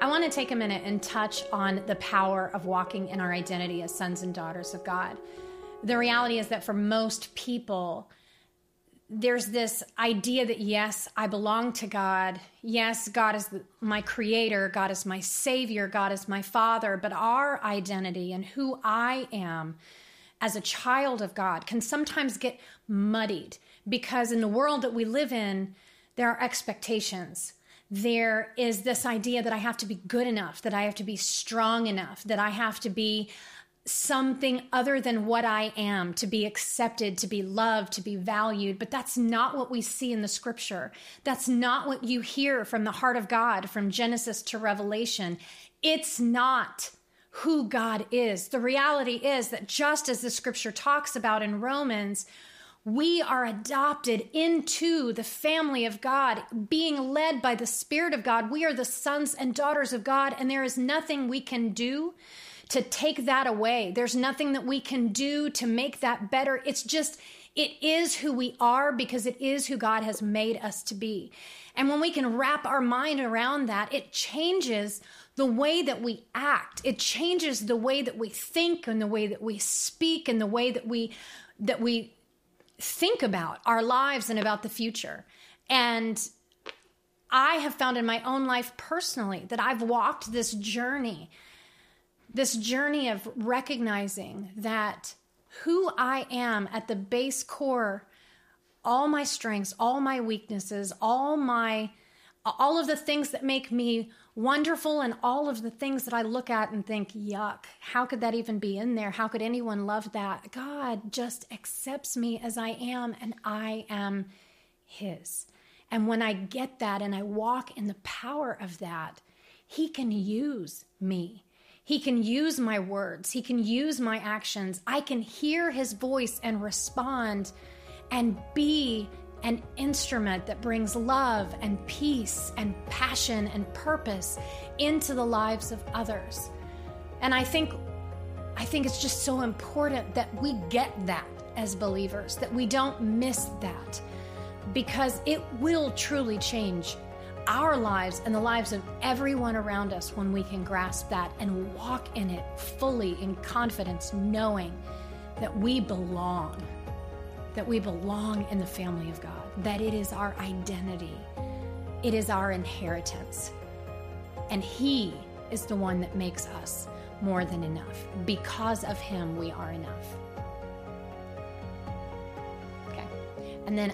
I want to take a minute and touch on the power of walking in our identity as sons and daughters of God. The reality is that for most people, there's this idea that yes, I belong to God. Yes, God is my creator. God is my savior. God is my father. But our identity and who I am as a child of God can sometimes get muddied because in the world that we live in, there are expectations. There is this idea that I have to be good enough, that I have to be strong enough, that I have to be something other than what I am, to be accepted, to be loved, to be valued. But that's not what we see in the scripture. That's not what you hear from the heart of God from Genesis to Revelation. It's not who God is. The reality is that just as the scripture talks about in Romans, we are adopted into the family of God, being led by the Spirit of God. We are the sons and daughters of God, and there is nothing we can do to take that away. There's nothing that we can do to make that better. It's just, it is who we are because it is who God has made us to be. And when we can wrap our mind around that, it changes the way that we act. It changes the way that we think and the way that we speak and the way that we that we think about our lives and about the future. And I have found in my own life personally that I've walked this journey this journey of recognizing that who I am at the base core, all my strengths, all my weaknesses, all my all of the things that make me wonderful and all of the things that I look at and think, yuck, how could that even be in there? How could anyone love that? God just accepts me as I am and I am His. And when I get that and I walk in the power of that, He can use me. He can use my words, He can use my actions. I can hear His voice and respond and be an instrument that brings love and peace and passion and purpose into the lives of others. And I think I think it's just so important that we get that as believers, that we don't miss that because it will truly change our lives and the lives of everyone around us when we can grasp that and walk in it fully in confidence, knowing that we belong, that we belong in the family of God, that it is our identity, it is our inheritance. And He is the one that makes us more than enough. Because of Him, we are enough. Okay. And then